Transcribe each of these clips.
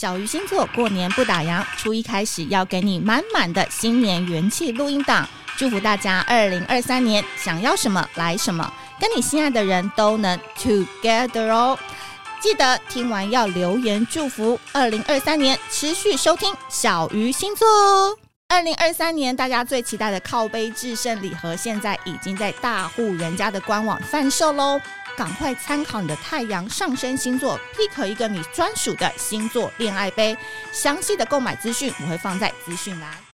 小鱼星座过年不打烊，初一开始要给你满满的新年元气录音档，祝福大家二零二三年想要什么来什么，跟你心爱的人都能 together 哦。记得听完要留言祝福，二零二三年持续收听小鱼星座。二零二三年大家最期待的靠杯制胜礼盒，现在已经在大户人家的官网贩售喽。赶快参考你的太阳上升星座，pick 一个你专属的星座恋爱杯。详细的购买资讯我会放在资讯栏。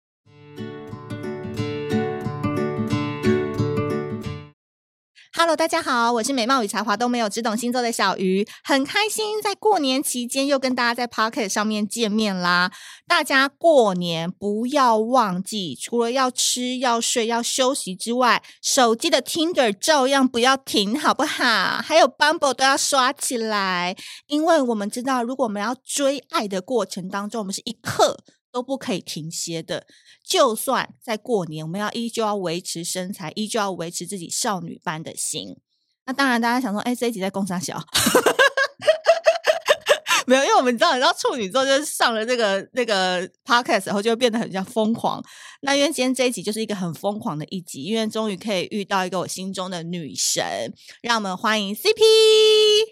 Hello，大家好，我是美貌与才华都没有，只懂星座的小鱼，很开心在过年期间又跟大家在 Pocket 上面见面啦。大家过年不要忘记，除了要吃、要睡、要休息之外，手机的 Tinder 照样不要停，好不好？还有 Bumble 都要刷起来，因为我们知道，如果我们要追爱的过程当中，我们是一刻。都不可以停歇的，就算在过年，我们要依旧要维持身材，依旧要维持自己少女般的心。那当然，大家想说，哎，这一集在攻三小，没有，因为我们知道，你知道处女座就是上了这个那个 podcast 后，就会变得很像疯狂。那因为今天这一集就是一个很疯狂的一集，因为终于可以遇到一个我心中的女神，让我们欢迎 CP。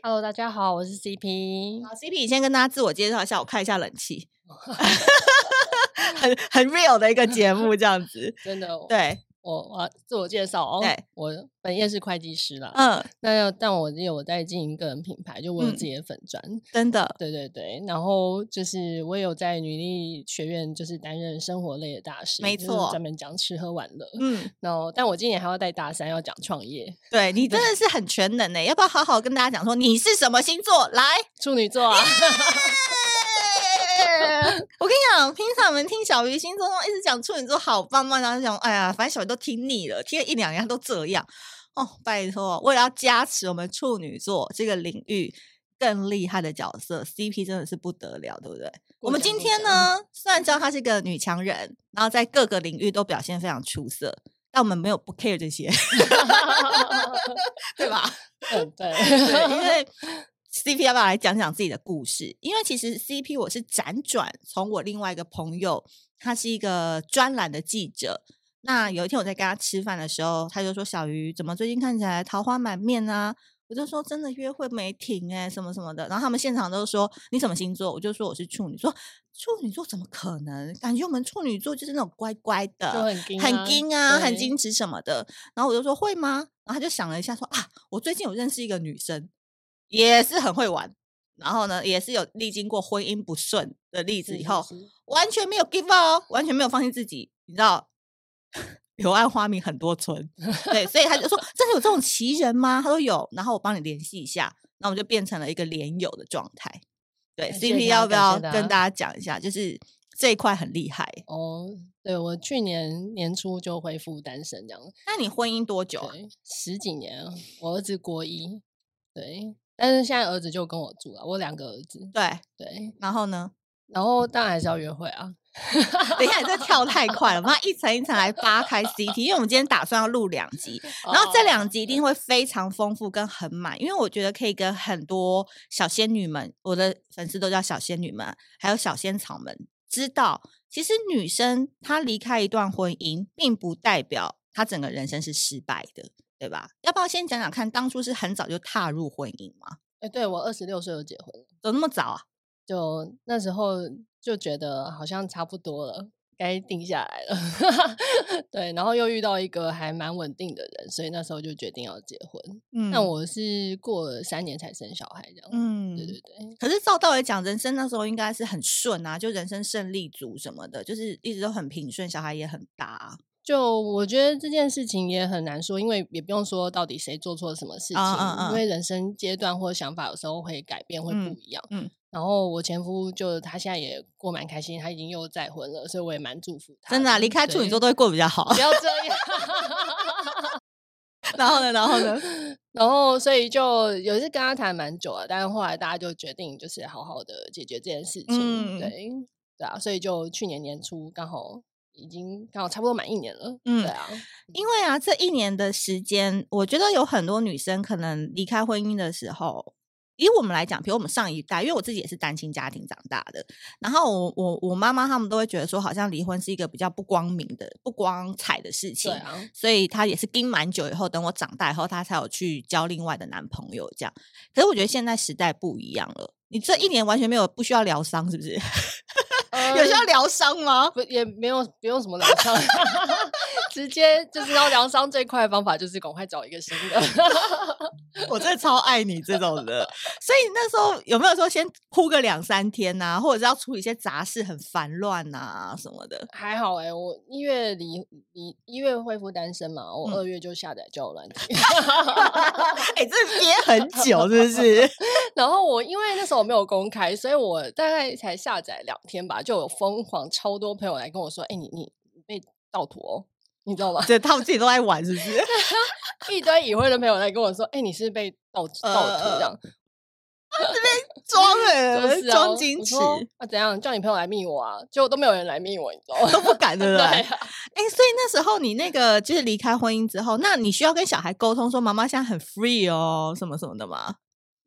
Hello，大家好，我是 CP。好，CP，先跟大家自我介绍一下，我看一下冷气。很很 real 的一个节目，这样子，真的。对，我我自我介绍哦，对，我本业是会计师啦，嗯，那要但我也有在经营个人品牌，就我有自己的粉专，真的，对对对。然后就是我有在女力学院，就是担任生活类的大师，没错，专门讲吃喝玩乐，嗯。然后，但我今年还要带大三，要讲创业。对，你真的是很全能诶，要不要好好跟大家讲说你是什么星座？来，处女座啊。我跟你讲，平常我们听小鱼星座一直讲处女座好棒棒，然后讲哎呀，反正小鱼都听腻了，听了一两年都这样哦。拜托，为了要加持我们处女座这个领域更厉害的角色，CP 真的是不得了，对不对？我们今天呢，虽然知道她是一个女强人，然后在各个领域都表现非常出色，但我们没有不 care 这些，对吧？嗯，对，对，因为。CP 要不要来讲讲自己的故事？因为其实 CP 我是辗转从我另外一个朋友，他是一个专栏的记者。那有一天我在跟他吃饭的时候，他就说：“小鱼怎么最近看起来桃花满面啊？”我就说：“真的约会没停诶、欸，什么什么的。”然后他们现场都说：“你什么星座？”我就说：“我是处女座。”处女座怎么可能？感觉我们处女座就是那种乖乖的，很矜很矜啊，很矜持什么的。然后我就说：“会吗？”然后他就想了一下说：“啊，我最近有认识一个女生。”也是很会玩，然后呢，也是有历经过婚姻不顺的例子，以后完全没有 give up，完全没有放弃自己。你知道，柳暗花明很多村，对，所以他就说：“真的有这种奇人吗？”他说有，然后我帮你联系一下，那我们就变成了一个连友的状态。对，CP 要不要跟大家讲一下？就是这一块很厉害哦。对，我去年年初就恢复单身这样。那你婚姻多久？十几年，我儿子国一，对。但是现在儿子就跟我住了，我两个儿子。对对，然后呢？然后当然还是要约会啊。等一下，你这跳太快了，我们要一层一层来扒开 CT，因为我们今天打算要录两集，然后这两集一定会非常丰富跟很满，因为我觉得可以跟很多小仙女们，我的粉丝都叫小仙女们，还有小仙草们，知道其实女生她离开一段婚姻，并不代表她整个人生是失败的。对吧？要不要先讲讲看，当初是很早就踏入婚姻吗？哎、欸，对，我二十六岁就结婚了，怎么那么早啊？就那时候就觉得好像差不多了，该定下来了。对，然后又遇到一个还蛮稳定的人，所以那时候就决定要结婚。嗯，那我是过了三年才生小孩，这样。嗯，对对对。可是照道理讲，人生那时候应该是很顺啊，就人生胜利组什么的，就是一直都很平顺，小孩也很大。就我觉得这件事情也很难说，因为也不用说到底谁做错了什么事情，uh, uh, uh. 因为人生阶段或想法有时候会改变，会不一样。嗯，嗯，然后我前夫就他现在也过蛮开心，他已经又再婚了，所以我也蛮祝福他。真的、啊，离开处女座都会过比较好。不要这样。然后呢？然后呢？然后所以就有一次跟他谈蛮久了，但是后来大家就决定就是好好的解决这件事情。嗯、对对啊，所以就去年年初刚好。已经刚好差不多满一年了，嗯，对啊，因为啊，这一年的时间，我觉得有很多女生可能离开婚姻的时候，以我们来讲，比如我们上一代，因为我自己也是单亲家庭长大的，然后我我我妈妈他们都会觉得说，好像离婚是一个比较不光明的、不光彩的事情，啊，所以她也是盯蛮久以后，等我长大以后，她才有去交另外的男朋友这样。可是我觉得现在时代不一样了，你这一年完全没有不需要疗伤，是不是？呃、有需要疗伤吗？不，也没有，不用什么疗伤，直接就是要疗伤最快的方法就是赶快找一个新的。我真的超爱你这种的，所以那时候有没有说先哭个两三天呐、啊，或者是要处理一些杂事很烦乱呐什么的？还好哎、欸，我一月离离一月恢复单身嘛，我二月就下载交友软件。哎、欸，这憋很久是不是？然后我因为那时候我没有公开，所以我大概才下载两天吧。就有疯狂超多朋友来跟我说：“哎、欸，你你你被盗图哦，你知道吗？”对，他们自己都在玩，是不是？一堆已婚的朋友来跟我说：“哎、欸，你是，是被盗盗图这样？”这边装哎，装 矜持啊？怎样叫你朋友来密我啊？结果都没有人来密我，你知道吗？都不敢的 对，对啊。哎、欸，所以那时候你那个就是离开婚姻之后，那你需要跟小孩沟通说：“妈妈现在很 free 哦，什么什么的吗？”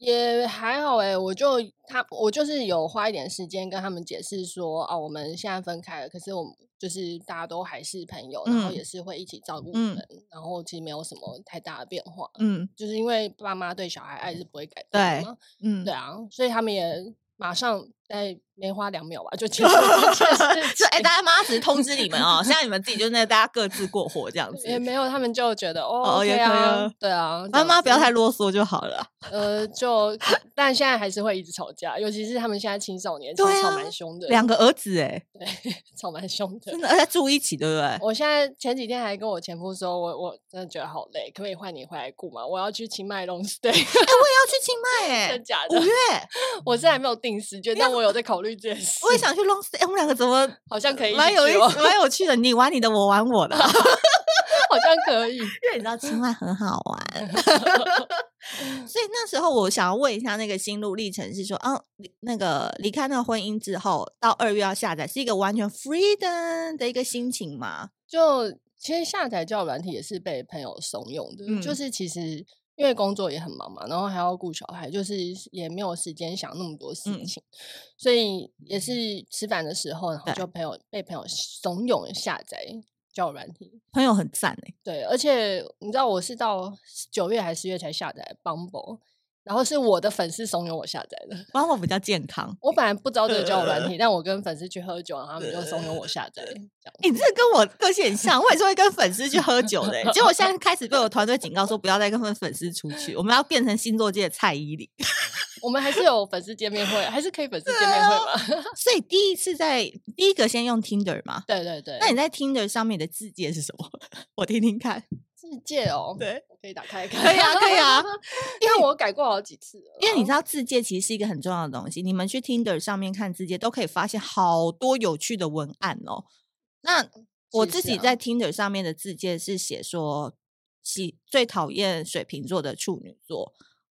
也还好哎、欸，我就他我就是有花一点时间跟他们解释说，哦，我们现在分开了，可是我们就是大家都还是朋友，嗯、然后也是会一起照顾我们、嗯，然后其实没有什么太大的变化，嗯，就是因为爸妈对小孩爱是不会改变的嘛，嗯，对啊，所以他们也马上。在没花两秒吧，就结束了。就哎、欸，大家妈只是通知你们哦，现在你们自己就那大家各自过活这样子。也没有，他们就觉得哦，哦，也可以啊，对啊，妈妈不要太啰嗦就好了。呃，就但现在还是会一直吵架，尤其是他们现在青少年，吵吵蛮凶的。两个儿子哎，对，吵蛮凶的，真的，而且住一起，对不对？我现在前几天还跟我前夫说，我我真的觉得好累，可不可以换你回来顾嘛？我要去清迈 long stay。哎、欸，我也要去清迈哎，真的假的？五月，我现在还没有定时间，但我有在考虑这件事。我也想去 long stay，我们两个怎么 好像可以蛮有意思，蛮有趣的。你玩你的，我玩我的，好像可以。因为你知道青蛙很好玩，所以那时候我想要问一下，那个心路历程是说，哦、啊，那个离开那个婚姻之后，到二月要下载，是一个完全 freedom 的一个心情吗？就其实下载交友软体也是被朋友怂恿的，嗯、就是其实。因为工作也很忙嘛，然后还要顾小孩，就是也没有时间想那么多事情，嗯、所以也是吃饭的时候，然后就朋友被朋友怂恿下载交友软体，朋友很赞哎，对，而且你知道我是到九月还是十月才下载 Bumble。然后是我的粉丝怂恿我下载的，包括比较健康。我本来不知道这个交友软体，但我跟粉丝去喝酒，然后他们就怂恿我下载。你这跟我个性很像，我也是会跟粉丝去喝酒的。结果现在开始被我团队警告说，不要再跟粉丝出去，我们要变成星座界的蔡依林。我们还是有粉丝见面会，还是可以粉丝见面会吗？所以第一次在第一个先用 Tinder 嘛？对对对。那你在 Tinder 上面的字介是什么？我听听看。自介哦，对，我可以打开看。可以啊，可以啊，因为我改过好几次了。因为你知道字介其实是一个很重要的东西，你们去 Tinder 上面看字介都可以发现好多有趣的文案哦。那我自己在 Tinder 上面的字介是写说，喜最讨厌水瓶座的处女座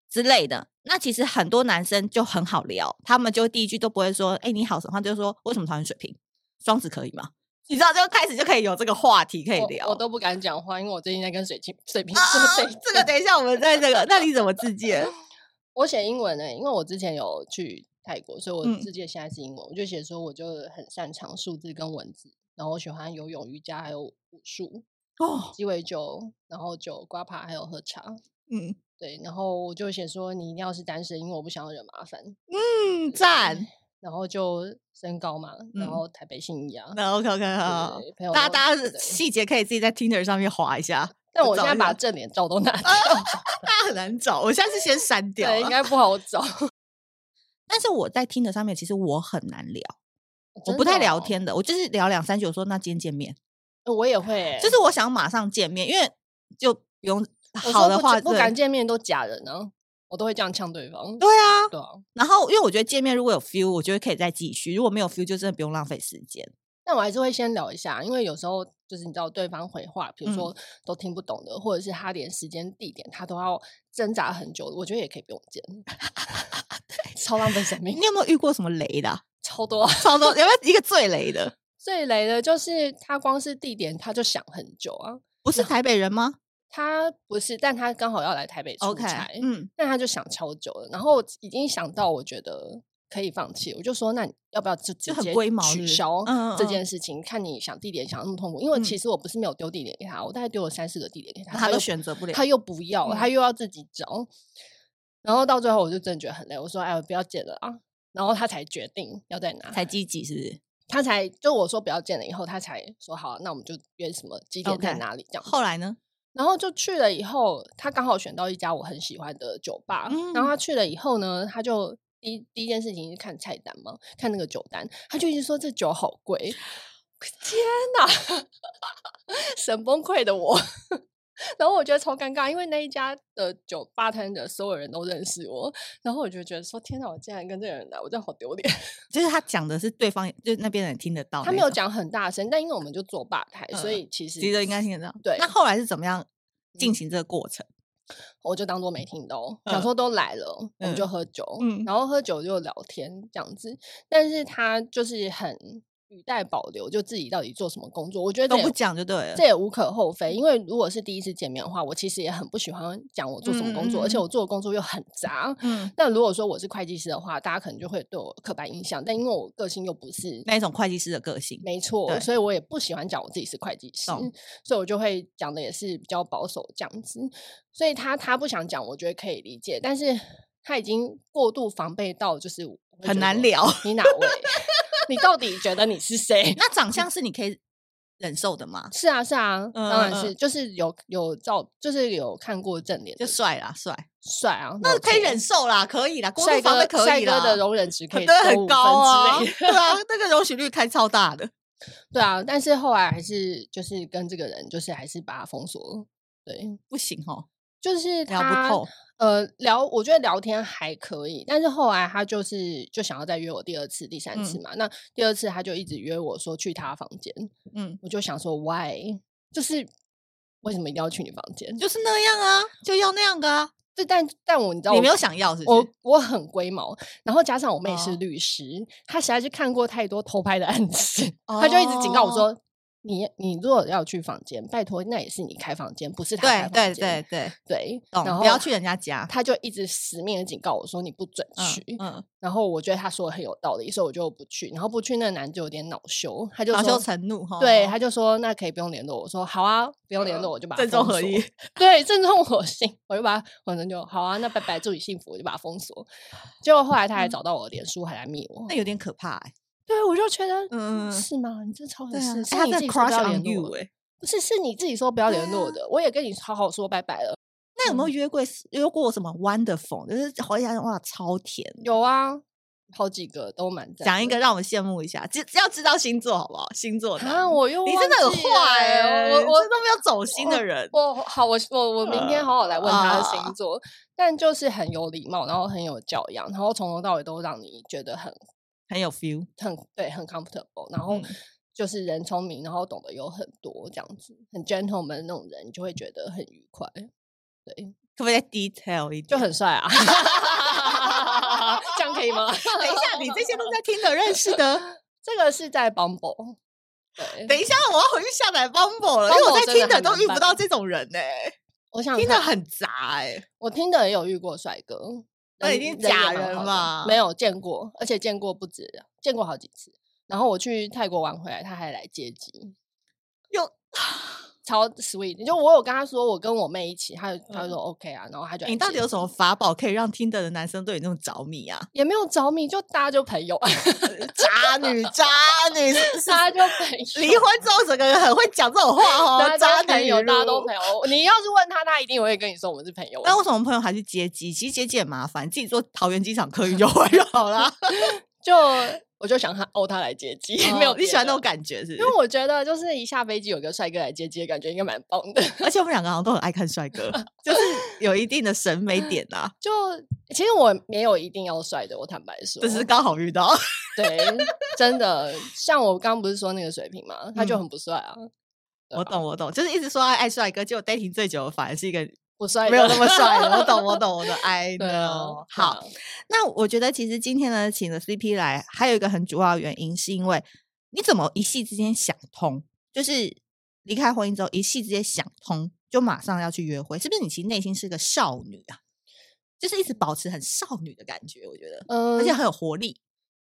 之类的。那其实很多男生就很好聊，他们就第一句都不会说“哎，你好”什么，就说为什么讨厌水瓶？双子可以吗？你知道，就开始就可以有这个话题可以聊。我，我都不敢讲话，因为我最近在跟水晶水瓶座。这个等一下，我们在这个。那你怎么自荐？我写英文呢、欸，因为我之前有去泰国，所以我自荐现在是英文。嗯、我就写说，我就很擅长数字跟文字，然后我喜欢游泳、瑜伽还有武术哦，鸡尾酒，然后酒、瓜爬还有喝茶。嗯，对。然后我就写说，你一定要是单身，因为我不想要惹麻烦。嗯，赞。然后就身高嘛，嗯、然后台北信义啊。那 OK OK 好，大家大家细节可以自己在 Tinder 上面划一下。但我现在把正脸照都拿掉，大家很难找。我现在是先删掉，应该不好找。但是我在 Tinder 上面，其实我很难聊，我不太聊天的，我就是聊两三句，我说那今天见面。我也会、欸，就是我想马上见面，因为就不用好的话不，不敢见面都假人呢、啊。我都会这样呛对方。对啊，对啊。然后，因为我觉得见面如果有 feel，我觉得可以再继续；如果没有 feel，就真的不用浪费时间。但我还是会先聊一下，因为有时候就是你知道对方回话，比如说都听不懂的，嗯、或者是他连时间地点他都要挣扎很久，我觉得也可以不用见。超浪费生命。你有没有遇过什么雷的、啊？超多，超多。有没有一个最雷的？最雷的就是他光是地点他就想很久啊。不是台北人吗？他不是，但他刚好要来台北出差，okay, 嗯，那他就想超久了，然后已经想到我觉得可以放弃，我就说那你要不要就直接取消这件事情？看你想地点想那么痛苦，因为其实我不是没有丢地点给他，我大概丢了三四个地点给他，他都选择不了，他又不要，他又要自己找，然后到最后我就真的觉得很累，我说哎，我不要见了啊，然后他才决定要在哪，才积极是不是？他才就我说不要见了以后，他才说好，那我们就约什么几点在哪里这样。后来呢？然后就去了以后，他刚好选到一家我很喜欢的酒吧。嗯、然后他去了以后呢，他就第一第一件事情是看菜单嘛，看那个酒单，他就一直说这酒好贵。天哪，神崩溃的我。然后我觉得超尴尬，因为那一家的酒吧摊的所有人都认识我，然后我就觉得说天哪，我竟然跟这个人来，我真的好丢脸。就是他讲的是对方，就是那边人听得到，他没有讲很大声，但因为我们就坐吧台，嗯、所以其实其实应该听得到。对，那后来是怎么样进行这个过程？嗯、我就当做没听到，想说都来了，嗯、我们就喝酒，嗯，然后喝酒就聊天这样子，但是他就是很。语带保留，就自己到底做什么工作，我觉得都不讲就对了，这也无可厚非。因为如果是第一次见面的话，我其实也很不喜欢讲我做什么工作，而且我做的工作又很杂。嗯，那如果说我是会计师的话，大家可能就会对我刻板印象。但因为我个性又不是那一种会计师的个性，没错，所以我也不喜欢讲我自己是会计师，懂所以我就会讲的也是比较保守这样子。所以他他不想讲，我觉得可以理解，但是他已经过度防备到就是很难聊。你哪位？你到底觉得你是谁？那长相是你可以忍受的吗？是啊，是啊，当然是，就是有有照，就是有看过正脸，就帅啦，帅帅啊，那可以忍受啦，可以啦，帅哥可以啦，帅哥的容忍值可 以很高啊，对啊，那个容许率开超大的，对啊，但是后来还是就是跟这个人，就是还是把他封锁了，对，不行哦，就是聊不透。呃，聊我觉得聊天还可以，但是后来他就是就想要再约我第二次、第三次嘛。嗯、那第二次他就一直约我说去他房间，嗯，我就想说 why，就是为什么一定要去你房间？就是那样啊，就要那样的啊。对，但但我你知道我，你没有想要是不是？我我很龟毛，然后加上我妹是律师，她、哦、实在是看过太多偷拍的案子，她、哦、就一直警告我说。你你如果要去房间，拜托，那也是你开房间，不是他开房间。对对对对对，然后不要去人家家。他就一直死命的警告我说你不准去。嗯，然后我觉得他说的很有道理，所以我就不去。然后不去，那男就有点恼羞，他就恼羞成怒哈。对，他就说那可以不用联络。我说好啊，不用联络，我就把他正中合一。对，正中我心，我就把他反正就好啊，那拜拜，祝你幸福，我就把他封锁。结果后来他还找到我的脸书，还来密我，那有点可怕哎。对，我就觉得，嗯，是吗？你这超合适，是你自己说不要联络，不是，是你自己说不要联络的。我也跟你好好说拜拜了。那有没有约过？约过什么 wonderful？就是好像哇，超甜。有啊，好几个都蛮赞。讲一个让我们羡慕一下，只要知道星座好不好？星座啊，我又你真的很坏，我我都没有走心的人。我好，我我我明天好好来问他的星座，但就是很有礼貌，然后很有教养，然后从头到尾都让你觉得很。很有 feel，很对，很 comfortable，然后就是人聪明，然后懂得有很多这样子，很 gentleman 的那种人，你就会觉得很愉快。对，可不可以再 detail 一点？就很帅啊，这样可以吗？等一下，你这些都在听的认识的，这个是在 Bumble。对，等一下，我要回去下载 Bumble 了，因为我在听的都遇不到这种人呢。我想听的很杂哎，我听的也有遇过帅哥。那已经假人嘛？没有见过，而且见过不止，见过好几次。然后我去泰国玩回来，他还来接机，又超 sweet。就我有跟他说，我跟我妹一起，他他就说 OK 啊。然后他就你到底有什么法宝可以让听的男生对你那么着迷啊？也没有着迷，就大家就朋友。渣女，渣女，大家就朋友。离婚之后，整个人很会讲这种话哦。渣女，大家都朋友。你要是问他，他一定会跟你说我们是朋友。那为什么朋友还去接机？其实接机很麻烦，自己坐桃园机场客运就回就好啦。就。我就想他哦，他来接机，没有你喜欢那种感觉是？因为我觉得就是一下飞机有个帅哥来接机的感觉应该蛮棒的，而且我们两个好像都很爱看帅哥，就是有一定的审美点啊。就其实我没有一定要帅的，我坦白说，只是刚好遇到。对，真的，像我刚刚不是说那个水平嘛，他就很不帅啊。我懂，我懂，就是一直说爱爱帅哥，结果 dating 最久的反而是一个。不帅，没有那么帅的。我懂，我懂，我的 I know。好，那我觉得其实今天呢，请了 CP 来，还有一个很主要的原因，是因为你怎么一夕之间想通，就是离开婚姻之后一夕之间想通，就马上要去约会？是不是你其实内心是个少女啊？就是一直保持很少女的感觉，我觉得，嗯，而且很有活力。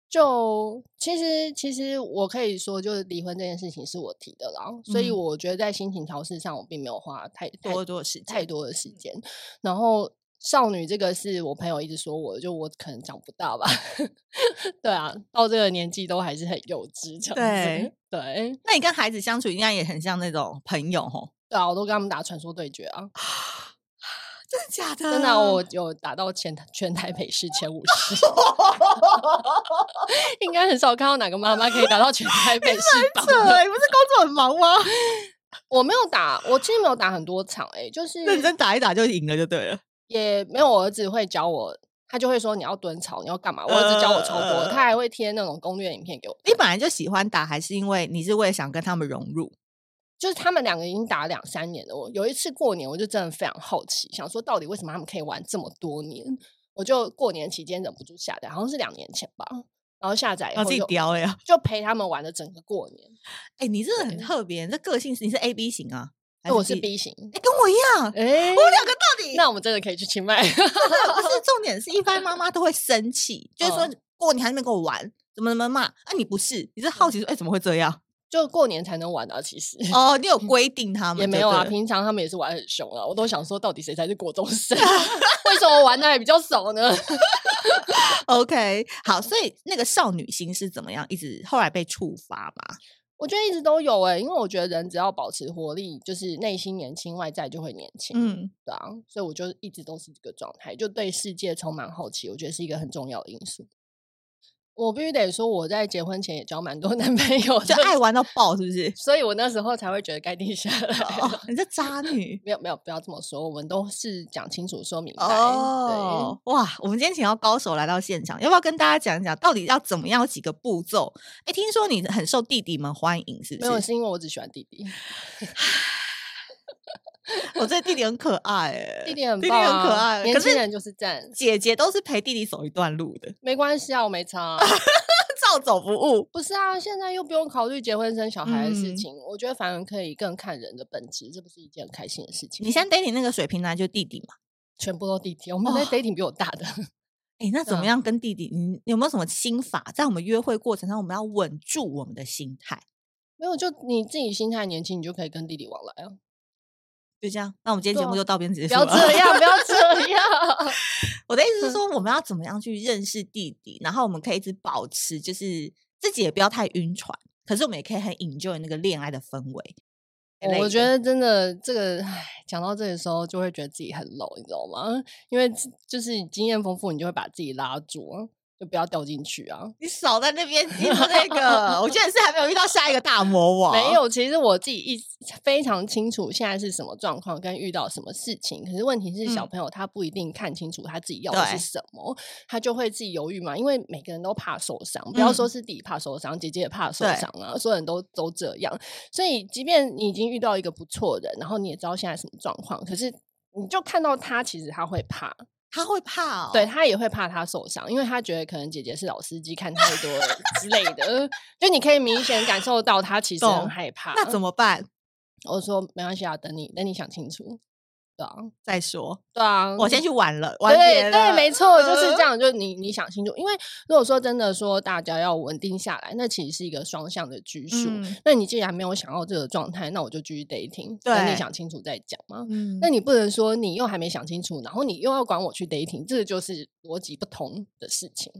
就其实，其实我可以说，就是离婚这件事情是我提的啦，嗯、所以我觉得在心情调试上，我并没有花太多多时太多的时间。然后少女这个是我朋友一直说我，就我可能长不大吧。对啊，到这个年纪都还是很幼稚。对对，那你跟孩子相处应该也很像那种朋友吼？对啊，我都跟他们打传说对决啊。真的假的？真的，我有打到前全台北市前五十，应该很少看到哪个妈妈可以打到全台北市榜。你不是工作很忙吗？我没有打，我其实没有打很多场，哎，就是认真打一打就赢了就对了。也没有，我儿子会教我，他就会说你要蹲草，你要干嘛？我儿子教我超多，他还会贴那种攻略影片给我。你本来就喜欢打，还是因为你是为了想跟他们融入？就是他们两个已经打了两三年了。我有一次过年，我就真的非常好奇，想说到底为什么他们可以玩这么多年？我就过年期间忍不住下载，好像是两年前吧。然后下载以后就，自己叼了呀，就陪他们玩了整个过年。哎、欸，你这个很特别，这个性是你是 A B 型啊？是，我是 B 型。哎、欸，跟我一样。哎、欸，我们两个到底？那我们真的可以去清迈。不是重点是一般妈 妈都会生气，就是说过年还没跟我玩，怎么怎么骂？啊，你不是？你是好奇说，哎、欸，怎么会这样？就过年才能玩啊，其实哦，你有规 定他们也没有啊，平常他们也是玩很凶啊，我都想说，到底谁才是国中生？为什么玩的还比较少呢？OK，好，所以那个少女心是怎么样？一直后来被触发吗？我觉得一直都有哎、欸，因为我觉得人只要保持活力，就是内心年轻，外在就会年轻。嗯，对啊，所以我就一直都是这个状态，就对世界充满好奇，我觉得是一个很重要的因素。我必须得说，我在结婚前也交蛮多 男朋友，就爱玩到爆，是不是？所以我那时候才会觉得该定下来。哦、你这渣女，没有没有，不要这么说，我们都是讲清楚说明白。哦，对哇，我们今天请到高手来到现场，要不要跟大家讲一讲，到底要怎么样几个步骤？哎，听说你很受弟弟们欢迎，是不是？没有，是因为我只喜欢弟弟。我这弟弟很可爱，哎，弟弟很弟弟很可爱，年轻人就是赞。姐姐都是陪弟弟走一段路的，没关系啊，我没差、啊，照走不误。不是啊，现在又不用考虑结婚生小孩的事情，嗯、我觉得反而可以更看人的本质，这不是一件很开心的事情。你 dating 那个水瓶男就是弟弟嘛？全部都弟弟，我们在 dating 比我大的。哎、那怎么样跟弟弟？你有没有什么心法？在我们约会过程中，我们要稳住我们的心态。没有，就你自己心态年轻，你就可以跟弟弟往来啊。就这样，那我们今天节目就到这边结束了。不要这样，不要这 样。我的意思是说，我们要怎么样去认识弟弟，然后我们可以一直保持，就是自己也不要太晕船，可是我们也可以很 enjoy 那个恋爱的氛围。我觉得真的这个，唉，讲到这个时候，就会觉得自己很 low，你知道吗？因为就是经验丰富，你就会把自己拉住。就不要掉进去啊！你少在那边听那个，我觉得是还没有遇到下一个大魔王。没有，其实我自己一非常清楚现在是什么状况，跟遇到什么事情。可是问题是，小朋友他不一定看清楚他自己要的是什么，嗯、他就会自己犹豫嘛。因为每个人都怕受伤，不要说是弟弟怕受伤，嗯、姐姐也怕受伤啊。所有人都都这样，所以即便你已经遇到一个不错的人，然后你也知道现在什么状况，可是你就看到他，其实他会怕。他会怕哦，对，他也会怕他受伤，因为他觉得可能姐姐是老司机，看太多了 之类的，就你可以明显感受到他其实很害怕。那怎么办？我说没关系啊，等你，等你想清楚。对啊，再说。对啊，我先去玩了。对对对，没错，就是这样。就你你想清楚，因为如果说真的说大家要稳定下来，那其实是一个双向的拘束。那你既然没有想要这个状态，那我就继续 dating，等你想清楚再讲嘛。那你不能说你又还没想清楚，然后你又要管我去 dating，这个就是逻辑不同的事情。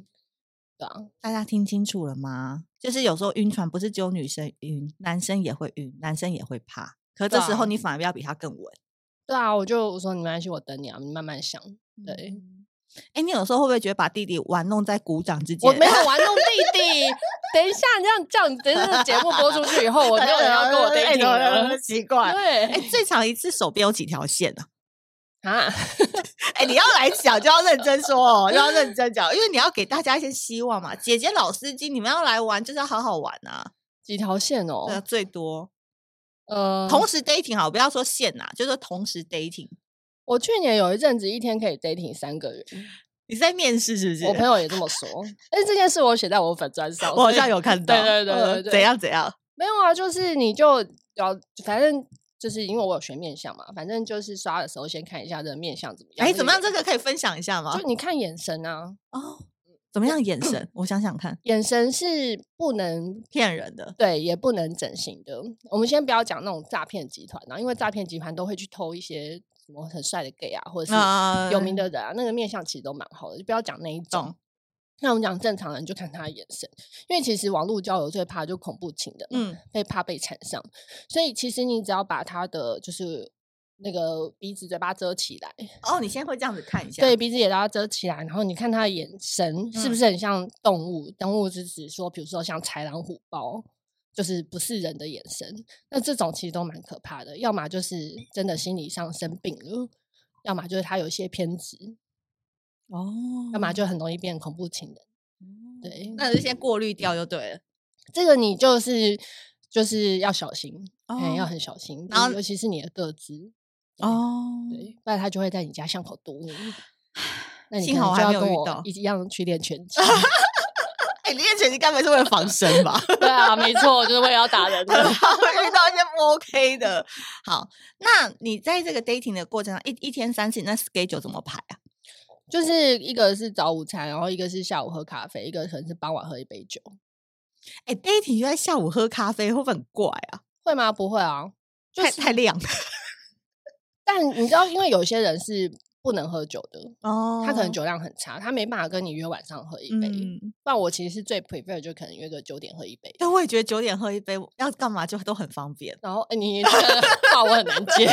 对啊，大家听清楚了吗？就是有时候晕船不是只有女生晕，男生也会晕，男生也会怕。可这时候你反而要比他更稳。对啊，我就我说你没关系，我等你啊，你慢慢想。对，哎、嗯，你有时候会不会觉得把弟弟玩弄在鼓掌之间？我没有玩弄 弟弟。等一下，你这样这样，等这个节目播出去以后，我没有人要跟我 dating 了，奇怪。对，哎，最长一次手边有几条线呢？啊？哎，你要来讲就要认真说哦，就要认真讲，因为你要给大家一些希望嘛。姐姐老司机，你们要来玩就是要好好玩啊。几条线哦？对啊，最多。呃，同时 dating 好，不要说线呐，就是同时 dating。我去年有一阵子一天可以 dating 三个人，你在面试是不是？我朋友也这么说。但是这件事我写在我粉专上，我好像有看到。对对对对对，怎样怎样？没有啊，就是你就要反正就是因为我有学面相嘛，反正就是刷的时候先看一下这个面相怎么样。哎，怎么样？这个可以分享一下吗？就你看眼神啊，哦，怎么样眼神？我想想看，眼神是不能骗人的，对，也不能整形的。我们先不要讲那种诈骗集团啊，因为诈骗集团都会去偷一些什么很帅的 gay 啊，或者是有名的人啊，那个面相其实都蛮好的，就不要讲那一种。那我们讲正常人，就看他的眼神，因为其实网络交友最怕就恐怖情的，嗯，被怕被缠上，所以其实你只要把他的就是那个鼻子、嘴巴遮起来，哦，你先会这样子看一下，对，鼻子也都要遮起来，然后你看他的眼神是不是很像动物？嗯、动物是指说，比如说像豺狼虎豹，就是不是人的眼神，那这种其实都蛮可怕的，要么就是真的心理上生病了，要么就是他有一些偏执。哦，要么就很容易变恐怖情人。哦、对，那就先过滤掉就对了。这个你就是就是要小心，哎、哦，要很小心。然后尤其是你的个子哦，对，不然他就会在你家巷口堵你。那你幸好还没有遇到，一样去练拳 击。哎、欸，练拳击该不会是为了防身吧？对啊，没错，就是为了要打人的。会遇到一些不 OK 的。好，那你在这个 dating 的过程中，一一天三次，那 schedule 怎么排啊？就是一个是早午餐，然后一个是下午喝咖啡，一个可能是傍晚喝一杯酒。哎，dating 就在下午喝咖啡，会不会很怪啊？会吗？不会啊，太太亮。但你知道，因为有些人是。不能喝酒的哦，他可能酒量很差，他没办法跟你约晚上喝一杯。嗯，不然我其实是最 prefer 就可能约个九点喝一杯。但我也觉得九点喝一杯要干嘛就都很方便。然后你这个话我很难接，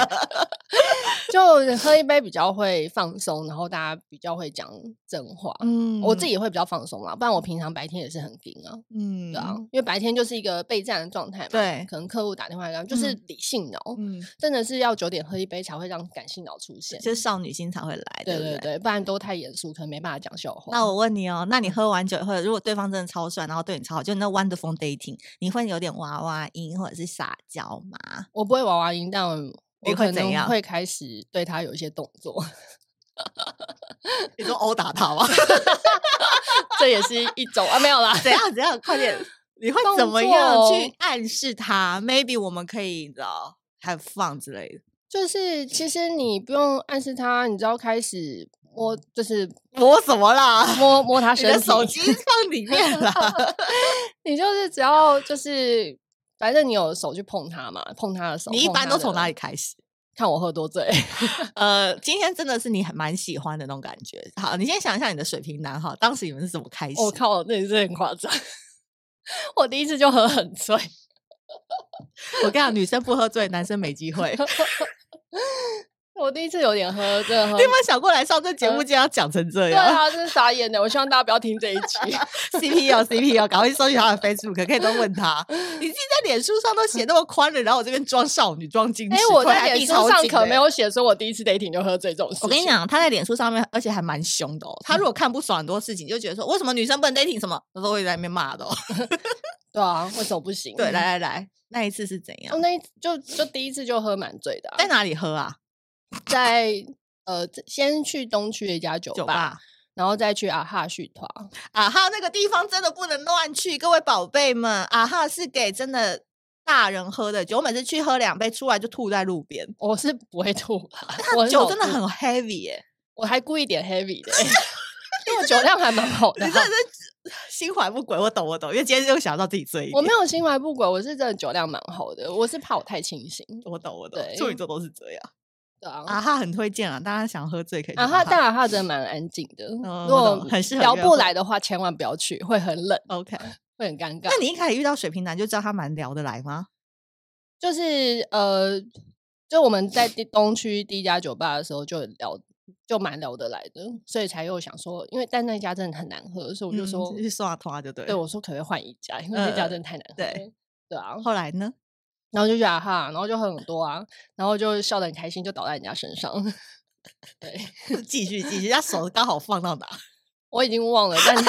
就喝一杯比较会放松，然后大家比较会讲真话。嗯，我自己也会比较放松啦，不然我平常白天也是很紧啊。嗯，对啊，因为白天就是一个备战的状态嘛。对，可能客户打电话来，就是理性脑。嗯，真的是要九点喝一杯才会让感性脑出现，就是少女心。才会来，对对对，不然都太严肃，可能没办法讲笑话。那我问你哦，那你喝完酒以后，如果对方真的超帅，然后对你超好，就那 wonderful dating，你会有点娃娃音或者是撒娇吗？我不会娃娃音，但我可能会开始对他有一些动作。你说殴打他吗？这也是一种啊，没有啦，怎样怎样，快点，你会怎么样去暗示他？Maybe 我们可以的 have fun 之类的。就是其实你不用暗示他，你只要开始摸，就是摸什么啦？摸摸他身体，手机放里面啦。你就是只要就是，反正你有手去碰他嘛，碰他的手。你一般都从哪里开始？看我喝多醉。呃，今天真的是你很蛮喜欢的那种感觉。好，你先想一下你的水瓶男哈，当时你们是怎么开始？我靠，那也是很夸张。我第一次就喝很醉。我跟你讲，女生不喝醉，男生没机会。我第一次有点喝，真的 喝。你有没有想过来上这节目，竟然要讲成这样？对 啊，真是傻眼的。我希望大家不要听这一集。CP 哦，CP 哦，赶快去搜一下他的 Facebook，可以都问他。你自己在脸书上都写那么宽了，然后我这边装少女，装矜持。哎，我在脸书上可没有写说我第一次 dating 就喝醉这种事。我跟你讲，他在脸书上面，而且还蛮凶的哦。他如果看不爽很多事情，就觉得说为什么女生不能 dating 什么，他都会在那边骂的哦。对啊，为什么不行？对，来来来，那一次是怎样？那一就就第一次就喝蛮醉的，在哪里喝啊？在呃，先去东区的一家酒吧，酒吧然后再去啊哈续团。啊哈那个地方真的不能乱去，各位宝贝们，啊哈是给真的大人喝的酒。我每次去喝两杯，出来就吐在路边。我是不会吐，我酒真的很 heavy 耶，我还故意点 heavy 的，因为酒量还蛮好的。你真的是 心怀不轨，我懂我懂，因为今天就想到自己醉。我没有心怀不轨，我是真的酒量蛮好的，我是怕我太清醒。我懂我懂，处女座都是这样。对啊哈，很推荐啊！大家想喝醉可以。啊哈，但啊哈真的蛮安静的。如果很适合聊不来的话，千万不要去，会很冷。OK，会很尴尬。那你一开始遇到水瓶男就知道他蛮聊得来吗？就是呃，就我们在东区第一家酒吧的时候就聊，就蛮聊得来的，所以才又想说，因为但那家真的很难喝，所以我就说去刷拖就对。对，我说可不可以换一家，因为那家真的太难喝。对对啊，后来呢？然后就觉得哈，然后就喝很多啊，然后就笑得很开心，就倒在人家身上。对，继续继续，他手刚好放到哪，我已经忘了。但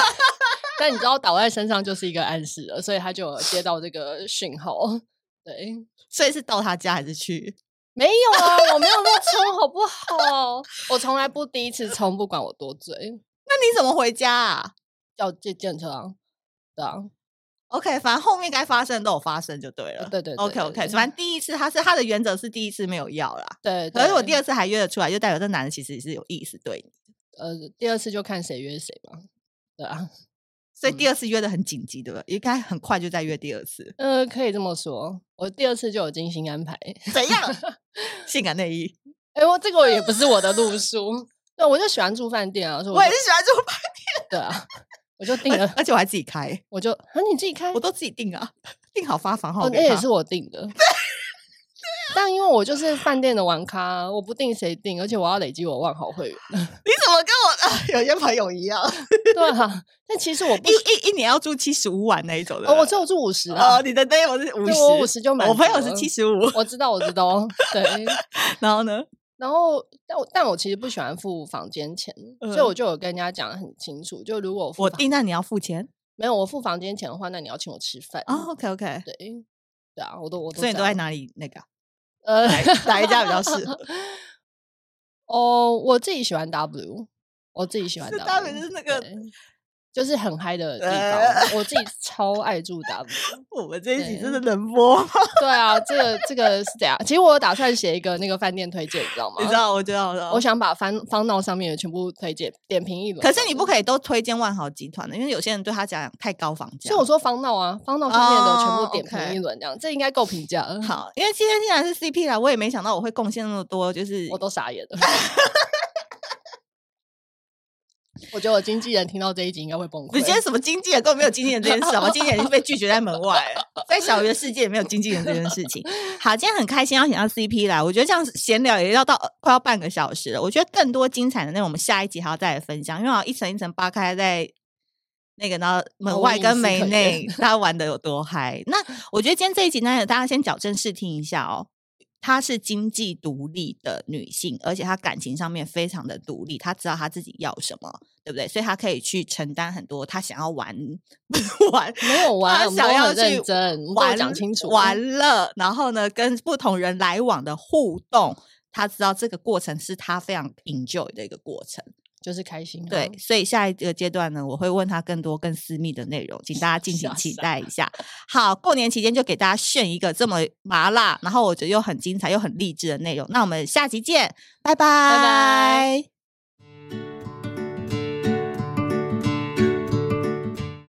但你知道倒在身上就是一个暗示了，所以他就接到这个讯号。对，所以是到他家还是去？没有啊，我没有那么冲，好不好？我从来不第一次冲，不管我多醉。那你怎么回家啊？叫借电车啊？对啊。OK，反正后面该发生都有发生就对了。对对，对，OK OK，反正第一次他是他的原则是第一次没有要啦。对，可是我第二次还约得出来，就代表这男的其实也是有意思对你。呃，第二次就看谁约谁嘛。对啊，所以第二次约的很紧急，对吧？应该很快就再约第二次。呃，可以这么说，我第二次就有精心安排。怎样？性感内衣？哎，我这个也不是我的路数。对，我就喜欢住饭店啊。我，我也是喜欢住饭店。对啊。我就订了，而且我还自己开，我就啊，你自己开，我都自己订啊，订好发房号，那也是我订的。但因为我就是饭店的玩咖，我不定谁定，而且我要累积我万豪会员。你怎么跟我 有些朋友一样？对啊，但其实我不一一一年要住七十五晚那一种的，我只有住五十啊。哦，你的那我是五十，我五十就满。我朋友是七十五，我知道，我知道。对，然后呢？然后，但我但我其实不喜欢付房间钱，嗯、所以我就有跟人家讲得很清楚，就如果我订，那你要付钱？没有，我付房间钱的话，那你要请我吃饭。哦，OK OK，对对啊，我都我都。所以你都在哪里？那个呃，哪一家比较适合？哦，我自己喜欢 W，我自己喜欢 W，, w 就是那个。就是很嗨的地方，我自己超爱住 W。我们这一集真的能播吗？对啊，这个这个是这样。其实我有打算写一个那个饭店推荐，你知道吗？你知道，我知道，我知道。我想把方方闹上面的全部推荐，点评一轮。可是你不可以都推荐万豪集团的，因为有些人对他讲太高房价。所以我说方闹啊，方闹上面的全部点评一轮，这样、oh. 这应该够评价。好，因为今天既然是 CP 啦，我也没想到我会贡献那么多，就是我都傻眼了。我觉得我经纪人听到这一集应该会崩溃。你今天什么经纪人？根本没有经纪人这件事好吗？经纪人已经被拒绝在门外了。在小鱼的世界也没有经纪人这件事情。好，今天很开心邀请到 CP 来，我觉得这样闲聊也要到快要半个小时了。我觉得更多精彩的内容，我们下一集还要再来分享，因为好像一层一层扒开，在那个然后门外跟门内，大家玩的有多嗨。那我觉得今天这一集呢，大家先矫正视听一下哦。她是经济独立的女性，而且她感情上面非常的独立，她知道她自己要什么，对不对？所以她可以去承担很多她想要玩 玩没有玩，她想要去玩讲清楚玩乐，然后呢，跟不同人来往的互动，她知道这个过程是她非常 enjoy 的一个过程。就是开心，对，所以下一个阶段呢，我会问他更多更私密的内容，请大家 敬请期待一下。好，过年期间就给大家炫一个这么麻辣，然后我觉得又很精彩又很励志的内容。那我们下集见，拜拜。拜拜。